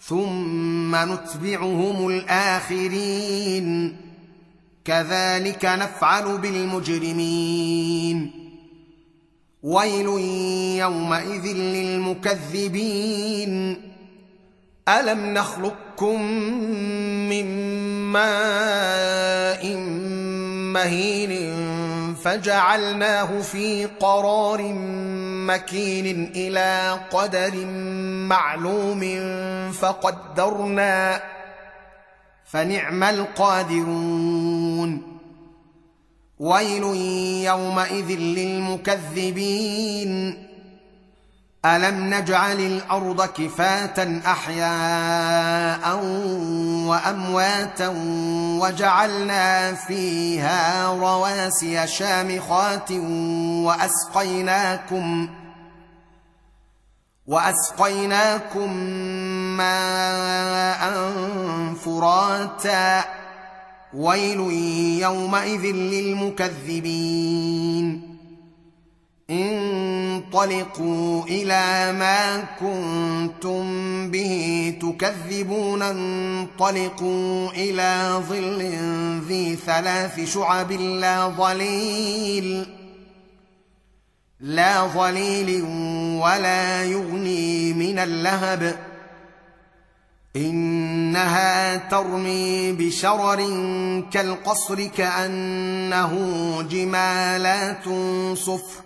ثم نتبعهم الآخرين. كذلك نفعل بالمجرمين. ويل يومئذ للمكذبين. ألم نخلقكم من ماء مهين فجعلناه في قرار مكين إلى قدر معلوم فقدرنا فنعم القادرون. ويل يومئذ للمكذبين. ألم نجعل الأرض كفاة أحياء وأمواتا وجعلنا فيها رواسي شامخات وأسقيناكم وأسقيناكم ماء فراتا ويل يومئذ للمكذبين انطلقوا إلى ما كنتم به تكذبون. انطلقوا إلى ظل ذي ثلاث شعب لا ظليل لا ظليل ولا يغني من اللهب. إنها ترمي بشرر كالقصر كأنه جمالات صفر.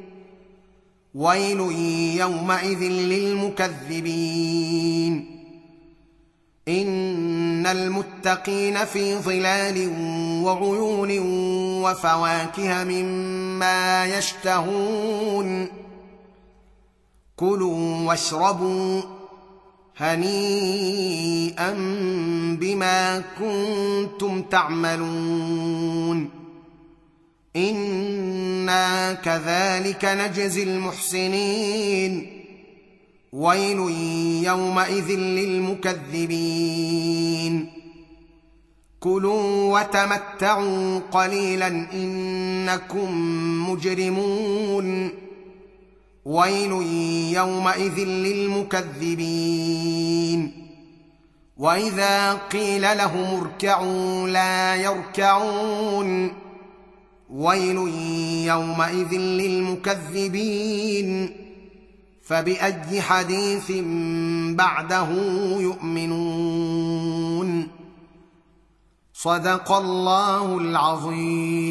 ويل يومئذ للمكذبين. إن المتقين في ظلال وعيون وفواكه مما يشتهون. كلوا واشربوا هنيئا بما كنتم تعملون. أنا كذلك نجزي المحسنين. ويل يومئذ للمكذبين. كلوا وتمتعوا قليلا انكم مجرمون. ويل يومئذ للمكذبين. واذا قيل لهم اركعوا لا يركعون. ويل يومئذ للمكذبين. فبأي حديث بعده يؤمنون؟ صدق الله العظيم.